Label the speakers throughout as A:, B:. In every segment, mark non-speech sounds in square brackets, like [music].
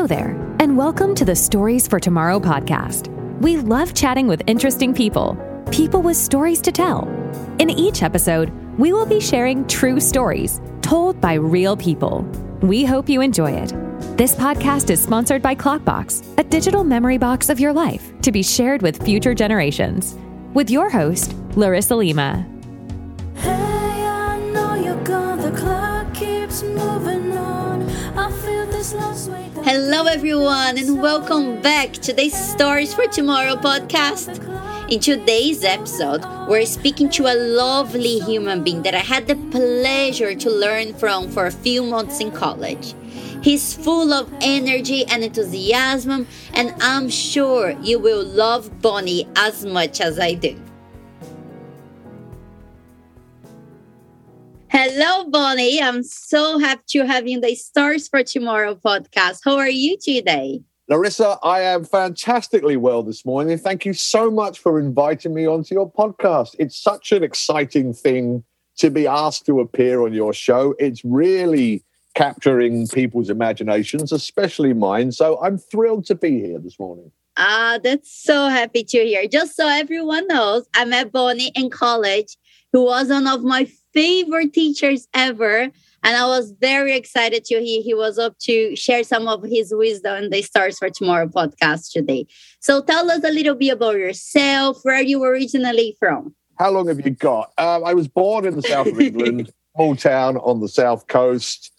A: Hello there, and welcome to the Stories for Tomorrow podcast. We love chatting with interesting people, people with stories to tell. In each episode, we will be sharing true stories told by real people. We hope you enjoy it. This podcast is sponsored by Klokbox, a digital memory box of your life to be shared with future generations. With your host, Larissa Lima.
B: Hey,
C: Hello, everyone, and welcome back to the Stories for Tomorrow podcast. In today's episode, we're speaking to a lovely human being that I had the pleasure to learn from for a few months in college. He's full of energy and enthusiasm, and I'm sure you will love Barney as much as I do. Hello, Barney. I'm so happy to have you in the Stories for Tomorrow podcast. How are you today?
D: Larissa, I am fantastically well this morning. Thank you so much for inviting me onto your podcast. It's such an exciting thing to be asked to appear on your show. It's really capturing people's imaginations, especially mine. So I'm thrilled to be here this morning.
C: Ah, that's so happy to hear. Just so everyone knows, I met Barney in college, who was one of my favorite teachers ever. And I was very excited to hear he was up to share some of his wisdom in the Stories for Tomorrow podcast today. So tell us a little bit about yourself, where are you were originally from.
D: How long have you got? Um, I was born in the south of England, [laughs] small town on the south coast.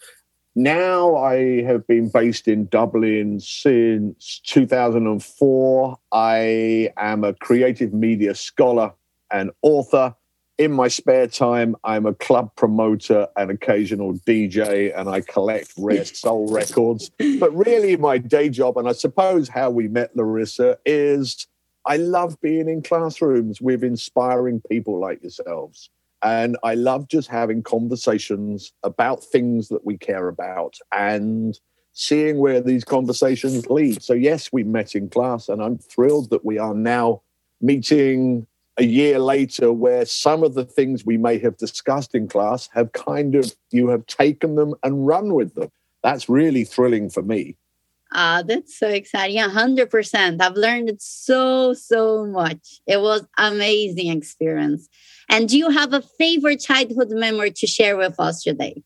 D: Now I have been based in Dublin since 2004. I am a creative media scholar and author. In my spare time, I'm a club promoter and occasional DJ, and I collect rare [laughs] soul records. But really, my day job, and I suppose how we met Larissa, is I love being in classrooms with inspiring people like yourselves. And I love just having conversations about things that we care about and seeing where these conversations lead. So, yes, we met in class, and I'm thrilled that we are now meeting a year later where some of the things we may have discussed in class have kind of, you have taken them and run with them. That's really thrilling for me.
C: Ah, that's so exciting. 100%. I've learned so, so much. It was amazing experience. And do you have a favorite childhood memory to share with us today?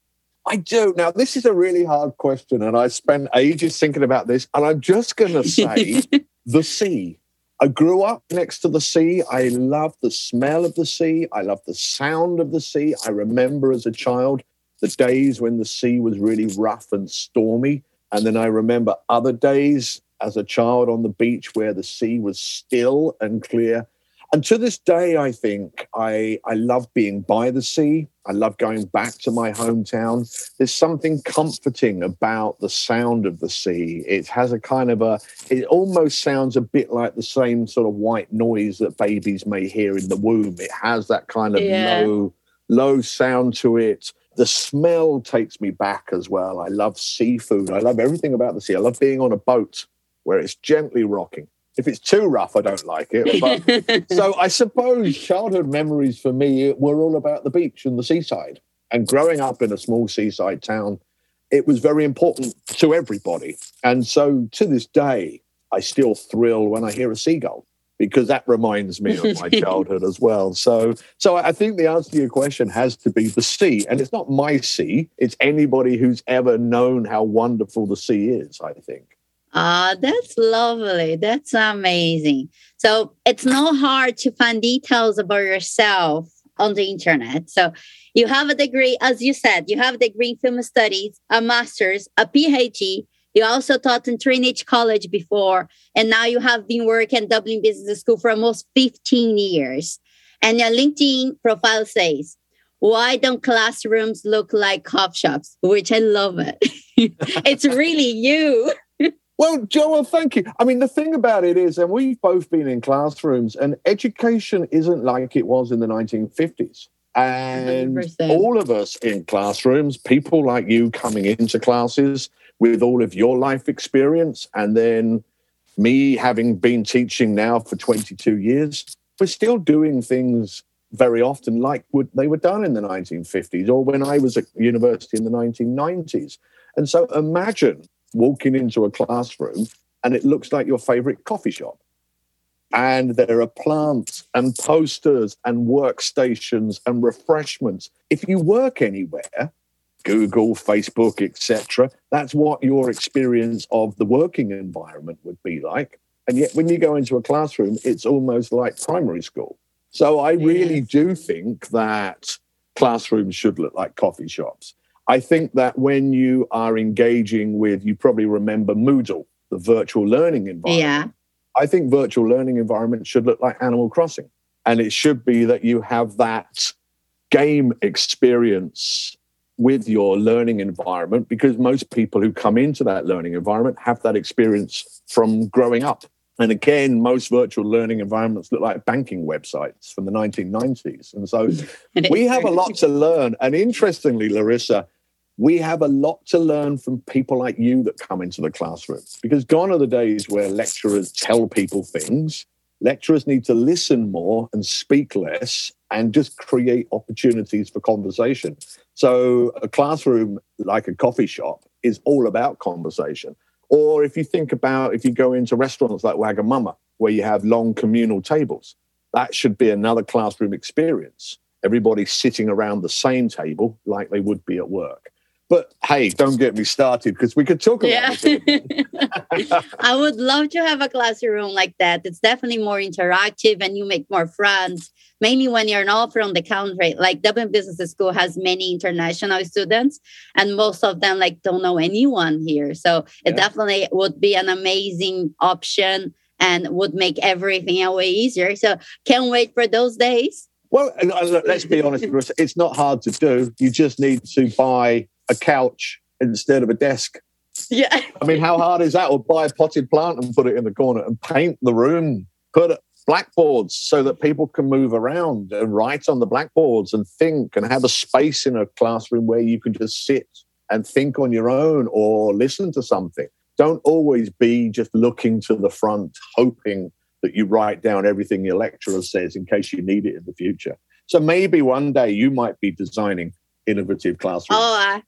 D: I do. Now, this is a really hard question, and I spent ages thinking about this, and I'm just going [laughs] to say the sea. I grew up next to the sea. I love the smell of the sea. I love the sound of the sea. I remember as a child the days when the sea was really rough and stormy. And then I remember other days as a child on the beach where the sea was still and clear. And to this day, I think I, I love being by the sea. I love going back to my hometown. There's something comforting about the sound of the sea. It has a kind of a, it almost sounds a bit like the same sort of white noise that babies may hear in the womb. It has that kind of
C: Yeah.
D: low, low sound to it. The smell takes me back as well. I love seafood. I love everything about the sea. I love being on a boat where it's gently rocking. If it's too rough, I don't like it. But [laughs] so I suppose childhood memories for me were all about the beach and the seaside. And growing up in a small seaside town, it was very important to everybody. And so to this day, I still thrill when I hear a seagull because that reminds me of my [laughs] childhood as well. So so I think the answer to your question has to be the sea. And it's not my sea, it's anybody who's ever known how wonderful the sea is, I think.
C: Ah, that's lovely. That's amazing. So it's not hard to find details about yourself on the internet. So you have a degree, as you said, you have a degree in film studies, a master's, a PhD. You also taught in Trinity College before, and now you have been working at Dublin Business School for almost 15 years. And your LinkedIn profile says, why don't classrooms look like coffee shops? Which I love it. [laughs] it's really you.
D: Well, Joel, thank you. I mean, the thing about it is, and we've both been in classrooms, and education isn't like it was in the 1950s. And
C: 100%.
D: all of us in classrooms, people like you coming into classes with all of your life experience, and then me having been teaching now for 22 years, we're still doing things very often like what they were done in the 1950s or when I was at university in the 1990s. And so imagine walking into a classroom and it looks like your favorite coffee shop. And there are plants and posters and workstations and refreshments. If you work anywhere, Google, Facebook, etc., that's what your experience of the working environment would be like. And yet, when you go into a classroom, it's almost like primary school. So, I really do think that classrooms should look like coffee shops. I think that when you are engaging with, you probably remember Moodle, the virtual learning environment.
C: Yeah.
D: I think virtual learning environment should look like Animal Crossing. And it should be that you have that game experience with your learning environment because most people who come into that learning environment have that experience from growing up. And again, most virtual learning environments look like banking websites from the 1990s. And so [laughs] we have a lot to learn. And interestingly, Larissa, we have a lot to learn from people like you that come into the classroom because gone are the days where lecturers tell people things. Lecturers need to listen more and speak less and just create opportunities for conversation. So, a classroom like a coffee shop is all about conversation. Or if you think about if you go into restaurants like Wagamama, where you have long communal tables, that should be another classroom experience. Everybody sitting around the same table like they would be at work. But hey, don't get me started because we could talk about
C: Yeah.
D: it. [laughs] [laughs]
C: I would love to have a classroom like that. It's definitely more interactive and you make more friends, mainly when you're not from the country. Like Dublin Business School has many international students and most of them like don't know anyone here. So it
D: Yeah.
C: definitely would be an amazing option and would make everything a way easier. So can't wait for those days.
D: Well, let's be honest, Marissa, it's not hard to do. You just need to buy a couch instead of a desk.
C: Yeah.
D: I mean, how hard is that? Or buy a potted plant and put it in the corner and paint the room, put blackboards so that people can move around and write on the blackboards and think and have a space in a classroom where you can just sit and think on your own or listen to something. Don't always be just looking to the front, hoping that you write down everything your lecturer says in case you need it in the future. So maybe one day you might be designing innovative classrooms.
C: Oh, uh,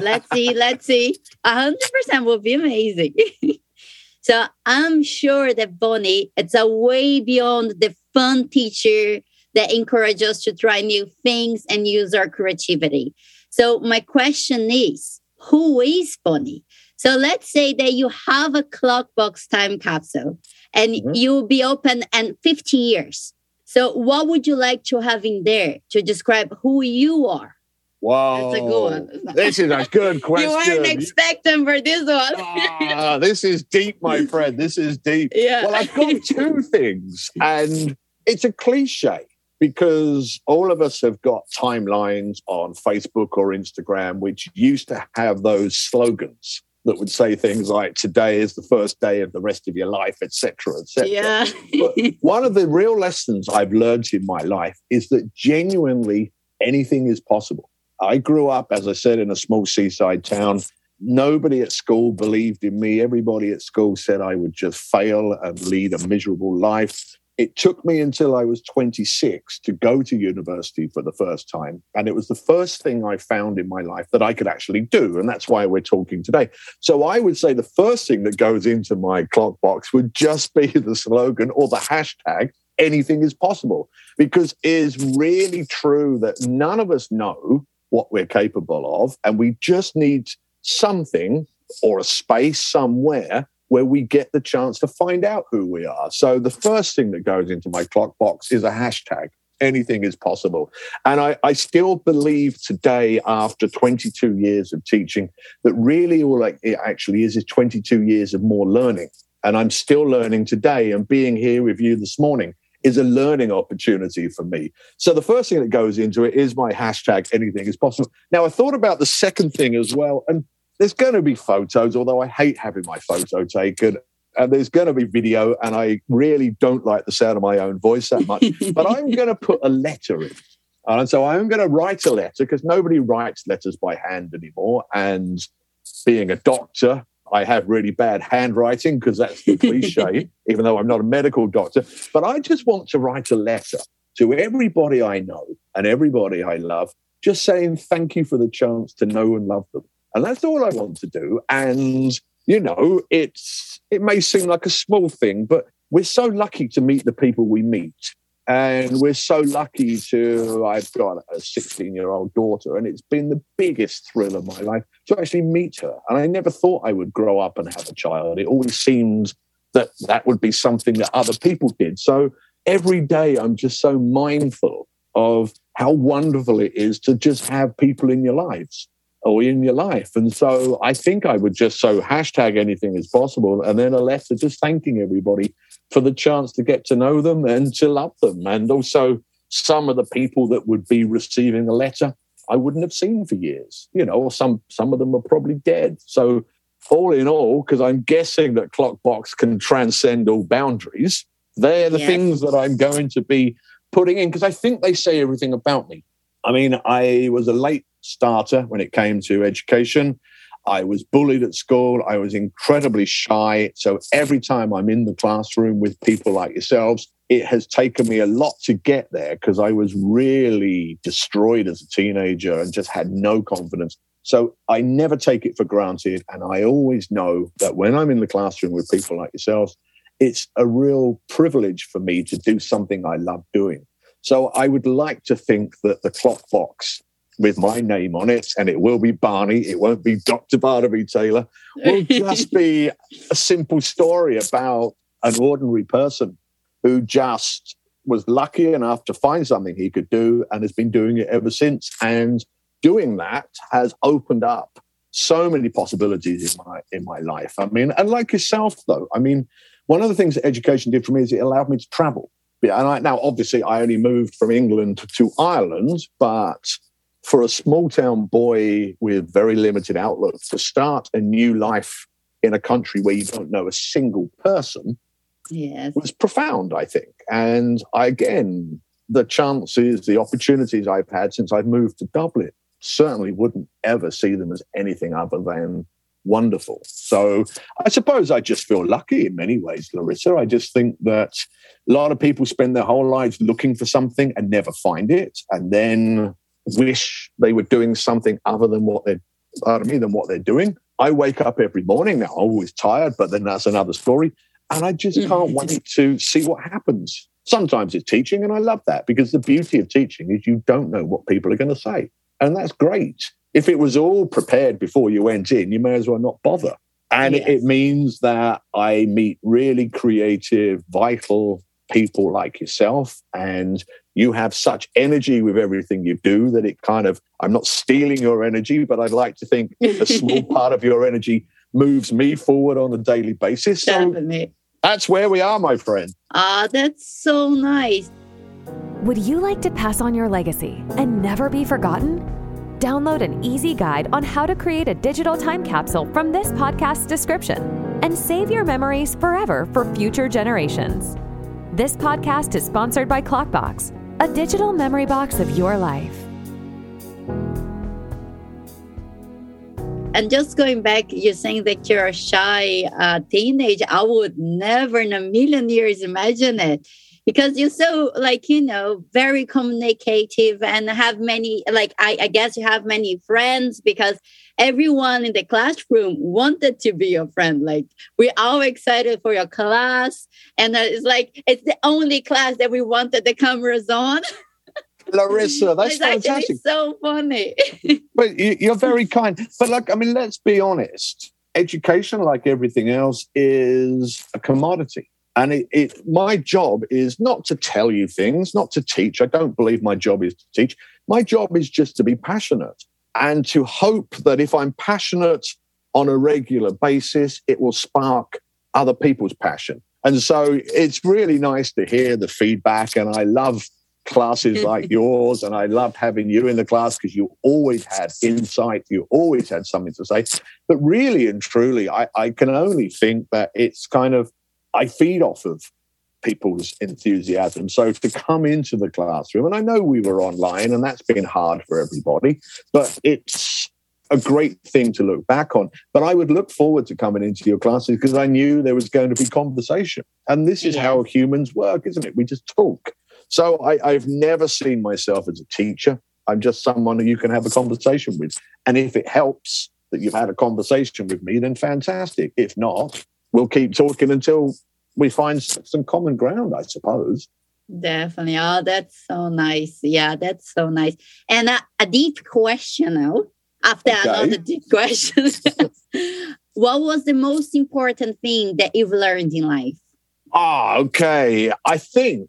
C: let's see, let's see. A hundred percent will be amazing. [laughs] so I'm sure that Barney, it's a way beyond the fun teacher that encourages us to try new things and use our creativity. So my question is, who is Barney? So let's say that you have a Klokbox time capsule and
D: Mhm.
C: you'll be open in 50 years. So what would you like to have in there to describe who you are?
D: Wow.
C: That's a good one.
D: This is a good [laughs] question.
C: You weren't expecting for this one.
D: Ah, this is deep, my friend. This is deep.
C: yeah.
D: Well, I've got [laughs] two things, and it's a cliche because all of us have got timelines on Facebook or Instagram, which used to have those slogans that would say things like "Today is the first day of the rest of your life," etc., etc.
C: yeah.
D: One of the real lessons I've learned in my life is that genuinely anything is possible. I grew up, as I said, in a small seaside town. Nobody at school believed in me. Everybody at school said I would just fail and lead a miserable life. It took me until I was 26 to go to university for the first time. And it was the first thing I found in my life that I could actually do. And that's why we're talking today. So I would say the first thing that goes into my Klokbox would just be [laughs] the slogan or the hashtag anything is possible because it is really true that none of us know what we're capable of and we just need something or a space somewhere where we get the chance to find out who we are. So the first thing that goes into my Klokbox is a hashtag. Anything is possible. And I, I still believe today after 22 years of teaching that really all it actually is is 22 years of more learning. And i'm still learning today. And being here with you this morning is a learning opportunity for me. So the first thing that goes into it is my hashtag anything is possible. Now I thought about the second thing as well, and there's going to be photos, although I hate having my photo taken. And there's going to be video, and I really don't like the sound of my own voice that much. [laughs] but I'm going to put a letter in. Uh, and so I'm going to write a letter because nobody writes letters by hand anymore. And being a doctor, I have really bad handwriting because that's the cliche, [laughs] even though I'm not a medical doctor. But I just want to write a letter to everybody I know and everybody I love, just saying thank you for the chance to know and love them. And that's all I want to do. And you know, it's it may seem like a small thing, but we're so lucky to meet the people we meet. And we're so lucky to, I've got a 16 year old daughter, and it's been the biggest thrill of my life to actually meet her. And I never thought I would grow up and have a child. It always seemed that that would be something that other people did. So every day I'm just so mindful of how wonderful it is to just have people in your lives or in your life. And so I think I would just so hashtag anything as possible and then a letter just thanking everybody for the chance to get to know them and to love them. And also some of the people that would be receiving a letter I wouldn't have seen for years. You know, some some of them are probably dead. So all in all, because I'm guessing that Klokbox can transcend all boundaries, they're the things that I'm going to be putting in because I think they say everything about me. I mean, I was a late starter when it came to education. I was bullied at school. I was incredibly shy. So every time I'm in the classroom with people like yourselves, it has taken me a lot to get there because I was really destroyed as a teenager and just had no confidence. So I never take it for granted. And I always know that when I'm in the classroom with people like yourselves, it's a real privilege for me to do something I love doing. So I would like to think that the Klokbox with my name on it, and it will be Barney, it won't be Dr. Barnaby Taylor, will just be a simple story about an ordinary person who just was lucky enough to find something he could do and has been doing it ever since. And doing that has opened up so many possibilities in my in my life. I mean, and like yourself though, I mean, one of the things that education did for me is it allowed me to travel. Yeah, and I, now obviously I only moved from England to Ireland, but for a small town boy with very limited outlook to start a new life in a country where you don't know a single person
C: yes.
D: was profound, I think. And I, again, the chances, the opportunities I've had since I've moved to Dublin certainly wouldn't ever see them as anything other than wonderful. So I suppose I just feel lucky in many ways, Larissa. I just think that a lot of people spend their whole lives looking for something and never find it, and then wish they were doing something other than what they're me, than what they're doing. I wake up every morning now, I'm always tired, but then that's another story. And I just can't mm-hmm. wait to see what happens. Sometimes it's teaching, and I love that because the beauty of teaching is you don't know what people are going to say. And that's great. If it was all prepared before you went in, you may as well not bother. And yes. it means that I meet really creative, vital people like yourself. And you have such energy with everything you do that it kind of, I'm not stealing your energy, but I'd like to think [laughs] a small part of your energy moves me forward on a daily basis. So Definitely. that's where we are, my friend.
C: Ah, that's so nice.
A: Would you like to pass on your legacy and never be forgotten? Download an easy guide on how to create a digital time capsule from this podcast's description and save your memories forever for future generations. This podcast is sponsored by Klokbox, a digital memory box of your life.
C: And just going back, you're saying that you're a shy uh, teenager. I would never in a million years imagine it because you're so like you know very communicative and have many like I, I, guess you have many friends because everyone in the classroom wanted to be your friend like we're all excited for your class and it's like it's the only class that we wanted the cameras on [laughs]
D: Larissa, that's
C: it's
D: fantastic.
C: so funny. [laughs]
D: but you're very kind. But like, I mean, let's be honest. Education, like everything else, is a commodity. And it, it, my job is not to tell you things, not to teach. I don't believe my job is to teach. My job is just to be passionate and to hope that if I'm passionate on a regular basis, it will spark other people's passion. And so it's really nice to hear the feedback. And I love classes [laughs] like yours. And I loved having you in the class because you always had insight, you always had something to say. But really and truly, I, I can only think that it's kind of I feed off of people's enthusiasm. So to come into the classroom, and I know we were online and that's been hard for everybody, but it's a great thing to look back on. But I would look forward to coming into your classes because I knew there was going to be conversation. And this is how humans work, isn't it? We just talk. So I, I've never seen myself as a teacher. I'm just someone who you can have a conversation with. And if it helps that you've had a conversation with me, then fantastic. If not, we'll keep talking until we find some common ground, I suppose.
C: Definitely. Oh, that's so nice. Yeah, that's so nice. And a, a deep question now, after
D: Okay.
C: another deep [laughs] question. what was the most important thing that you've learned in life?
D: Ah, okay. I think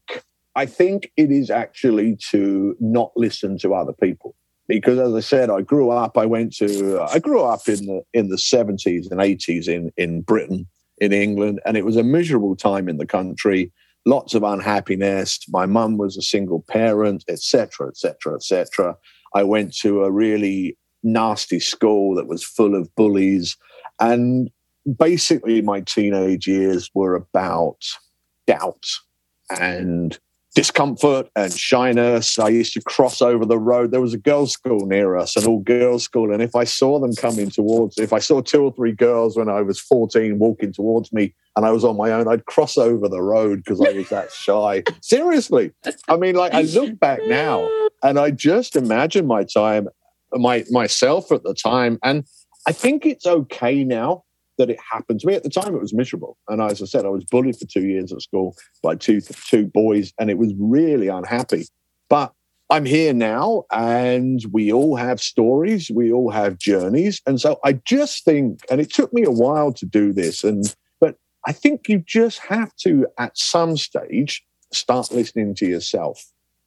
D: I think it is actually to not listen to other people. Because as I said, I grew up, I went to I grew up in the in the 70s and 80s in, in Britain, in England, and it was a miserable time in the country, lots of unhappiness. My mum was a single parent, etc., etc., etc. I went to a really nasty school that was full of bullies. And basically my teenage years were about doubt and discomfort and shyness. I used to cross over the road. There was a girls' school near us, an all girls school. And if I saw them coming towards, if I saw two or three girls when I was 14 walking towards me and I was on my own, I'd cross over the road because I was that [laughs] shy. Seriously. I mean, like I look back now and I just imagine my time, my myself at the time. And I think it's okay now that it happened to me. At the time, it was miserable. And as I said, I was bullied for two years at school by two two boys, and it was really unhappy. But I'm here now, and we all have stories, we all have journeys, and so I just think, and it took me a while to do this, and but I think you just have to, at some stage, start listening to yourself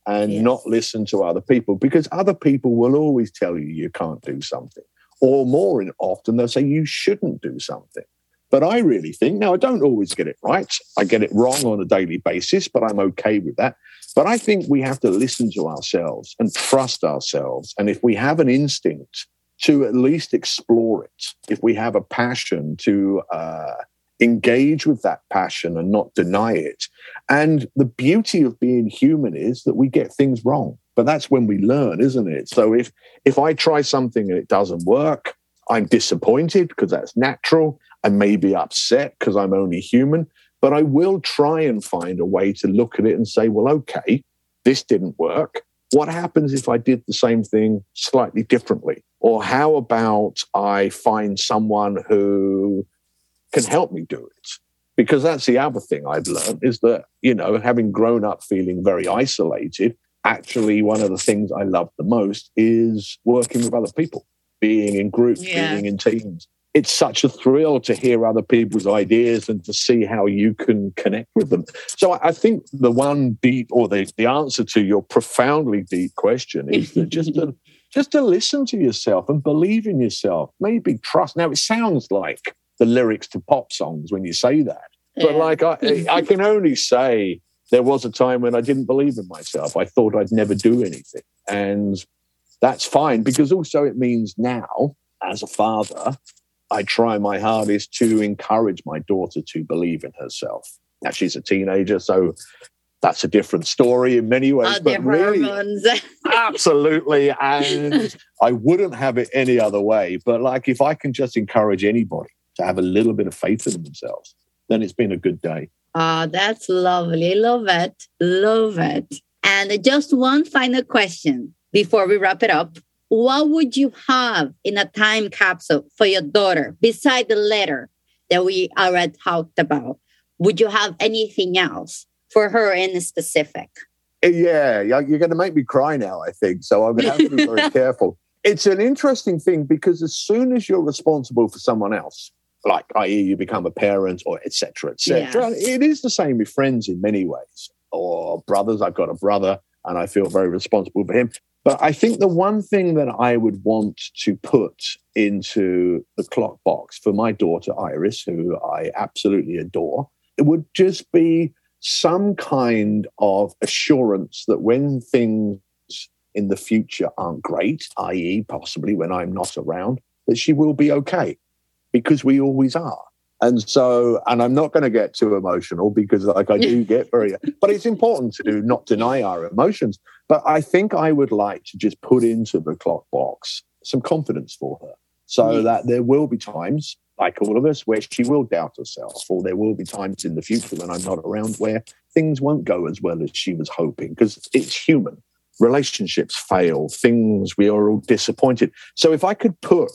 D: and
C: Yes.
D: not listen to other people because other people will always tell you you can't do something or more often they'll say you shouldn't do something. But I really think, now I don't always get it right. I get it wrong on a daily basis, but I'm okay with that. But I think we have to listen to ourselves and trust ourselves. And if we have an instinct to at least explore it, if we have a passion to uh, engage with that passion and not deny it. And the beauty of being human is that we get things wrong. But that's when we learn, isn't it? So if if I try something and it doesn't work, I'm disappointed because that's natural. I may be upset because I'm only human, but I will try and find a way to look at it and say, well, okay, this didn't work. What happens if I did the same thing slightly differently? Or how about I find someone who can help me do it? Because that's the other thing I've learned is that, you know, having grown up feeling very isolated, actually one of the things I love the most is working with other people, being in groups,
C: Yeah.
D: being in teams. It's such a thrill to hear other people's ideas and to see how you can connect with them. So I think the one deep or the, the answer to your profoundly deep question is that just to [laughs] just to listen to yourself and believe in yourself, maybe trust. Now it sounds like the lyrics to pop songs when you say that. But
C: Yeah.
D: like I, I can only say there was a time when I didn't believe in myself. I thought I'd never do anything, and that's fine because also it means now, as a father, I try my hardest to encourage my daughter to believe in herself. Now she's a teenager, so that's a different story in many ways.
C: The
D: but really, [laughs] absolutely, and I wouldn't have it any other way. But like, if I can just encourage anybody to have a little bit of faith in themselves, then it's been a good day.
C: Oh, that's lovely. Love it. Love it. And just one final question before we wrap it up. What would you have in a time capsule for your daughter beside the letter that we already talked about? Would you have anything else for her in specific?
D: Yeah, yeah, you're going to make me cry now, I think. So I'm going to have to be very [laughs] careful. It's an interesting thing because as soon as you're responsible for someone else, like i.e., you become a parent or etc. etc.,
C: Yes.
D: it is the same with friends in many ways or brothers. I've got a brother and I feel very responsible for him. But I think the one thing that I would want to put into the Klokbox for my daughter Iris, who I absolutely adore, it would just be some kind of assurance that when things in the future aren't great, i.e., possibly when I'm not around, that she will be okay because we always are. And so, and I'm not going to get too emotional because, like, I do get very, [laughs] but it's important to do not deny our emotions. But I think I would like to just put into the Klokbox some confidence for her so
C: Yes.
D: that there will be times, like all of us, where she will doubt herself, or there will be times in the future when I'm not around where things won't go as well as she was hoping because it's human. Relationships fail, things we are all disappointed. So if I could put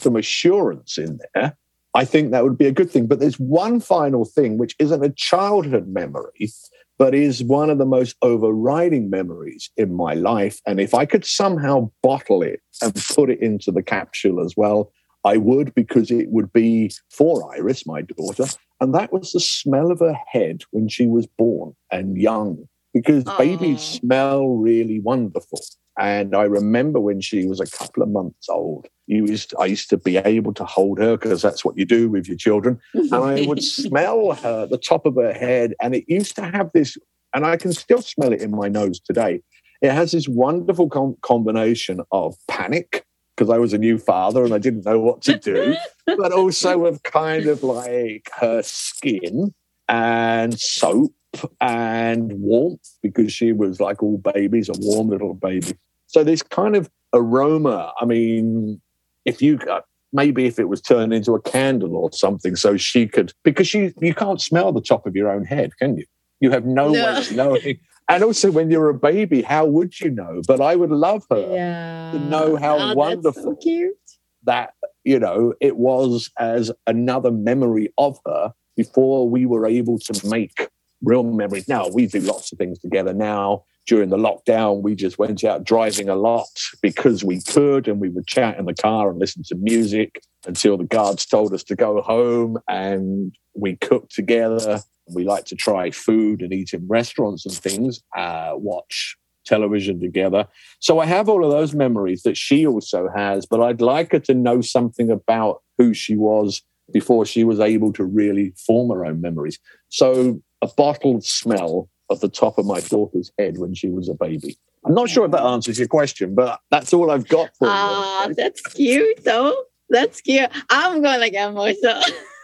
D: some assurance in there, I think that would be a good thing. But there's one final thing, which isn't a childhood memory, but is one of the most overriding memories in my life. And if I could somehow bottle it and put it into the capsule as well, I would because it would be for Iris, my daughter. And that was the smell of her head when she was born and young, because
C: Aw.
D: babies smell really wonderful. And I remember when she was a couple of months old, you used I used to be able to hold her because that's what you do with your children. And I would [laughs] smell her, the top of her head, and it used to have this, and I can still smell it in my nose today. It has this wonderful com- combination of panic because I was a new father and I didn't know what to do, but also of kind of like her skin and soap and warmth because she was like all babies, a warm little baby. So this kind of aroma, I mean, if you got maybe if it was turned into a candle or something, so she could because you you can't smell the top of your own head, can you? You have no,
C: No.
D: way of knowing. And also, when you're a baby, how would you know? But I would love her
C: yeah.
D: to know how
C: Oh, so
D: wonderful.
C: cute.
D: that you know it was as another memory of her before we were able to make real memories. Now we do lots of things together now. During the lockdown, we just went out driving a lot because we could, and we would chat in the car and listen to music until the guards told us to go home. And we cooked together. We like to try food and eat in restaurants and things, uh, watch television together. So I have all of those memories that she also has, but I'd like her to know something about who she was before she was able to really form her own memories. So a bottled smell of the top of my daughter's head when she was a baby. I'm not sure if that answers your question, but that's all I've got for
C: Ah,
D: you.
C: that's cute though. That's cute. I'm gonna get emotional.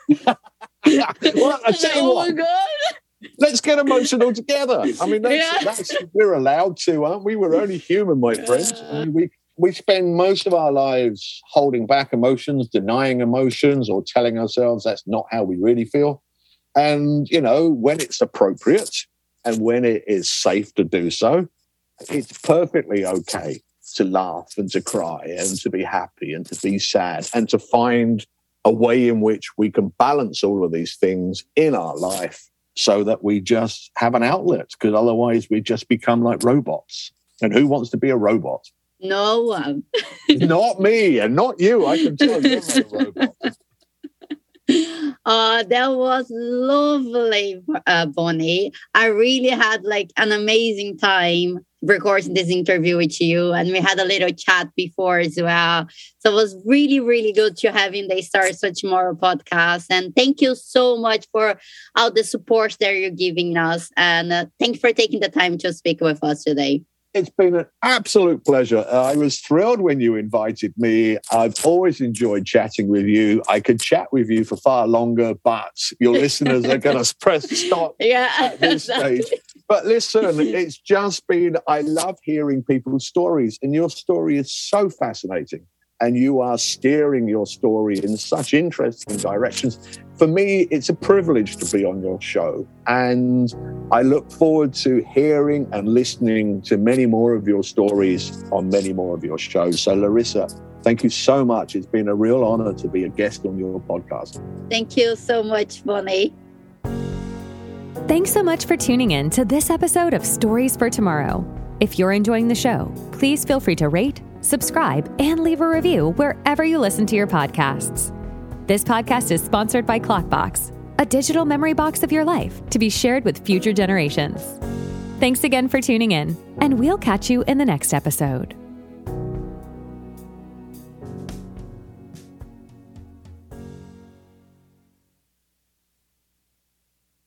C: [laughs]
D: well, I tell you
C: oh
D: what,
C: my god.
D: let's get emotional together. I mean, that's,
C: Yeah.
D: that's we're allowed to, aren't we? We're only human, my friends. I mean, we we spend most of our lives holding back emotions, denying emotions, or telling ourselves that's not how we really feel. And you know, when it's appropriate and when it is safe to do so, it's perfectly okay to laugh and to cry and to be happy and to be sad and to find a way in which we can balance all of these things in our life so that we just have an outlet because otherwise we just become like robots. And who wants to be a robot?
C: No one. [laughs]
D: not me and not you. I can tell you're not a robot. [laughs] [laughs]
C: Uh, that was lovely, uh, Barney. I really had like an amazing time recording this interview with you, and we had a little chat before as well. So it was really, really good to have in the Stories for Tomorrow podcast. And thank you so much for all the support that you're giving us, and uh, thank you for taking the time to speak with us today.
D: It's been an absolute pleasure. I was thrilled when you invited me. I've always enjoyed chatting with you. I could chat with you for far longer, but your listeners are going [laughs] to press stop
C: Yeah,
D: at this stage. But listen, it's just been, I love hearing people's stories, and your story is so fascinating. And you are steering your story in such interesting directions. For me, it's a privilege to be on your show. And I look forward to hearing and listening to many more of your stories on many more of your shows. So, Larissa, thank you so much. It's been a real honor to be a guest on your podcast.
C: Thank you so much, Barney.
A: Thanks so much for tuning in to this episode of Stories for Tomorrow. If you're enjoying the show, please feel free to rate, subscribe, and leave a review wherever you listen to your podcasts. This podcast is sponsored by Klokbox, a digital memory box of your life to be shared with future generations. Thanks again for tuning in, and we'll catch you in the next episode.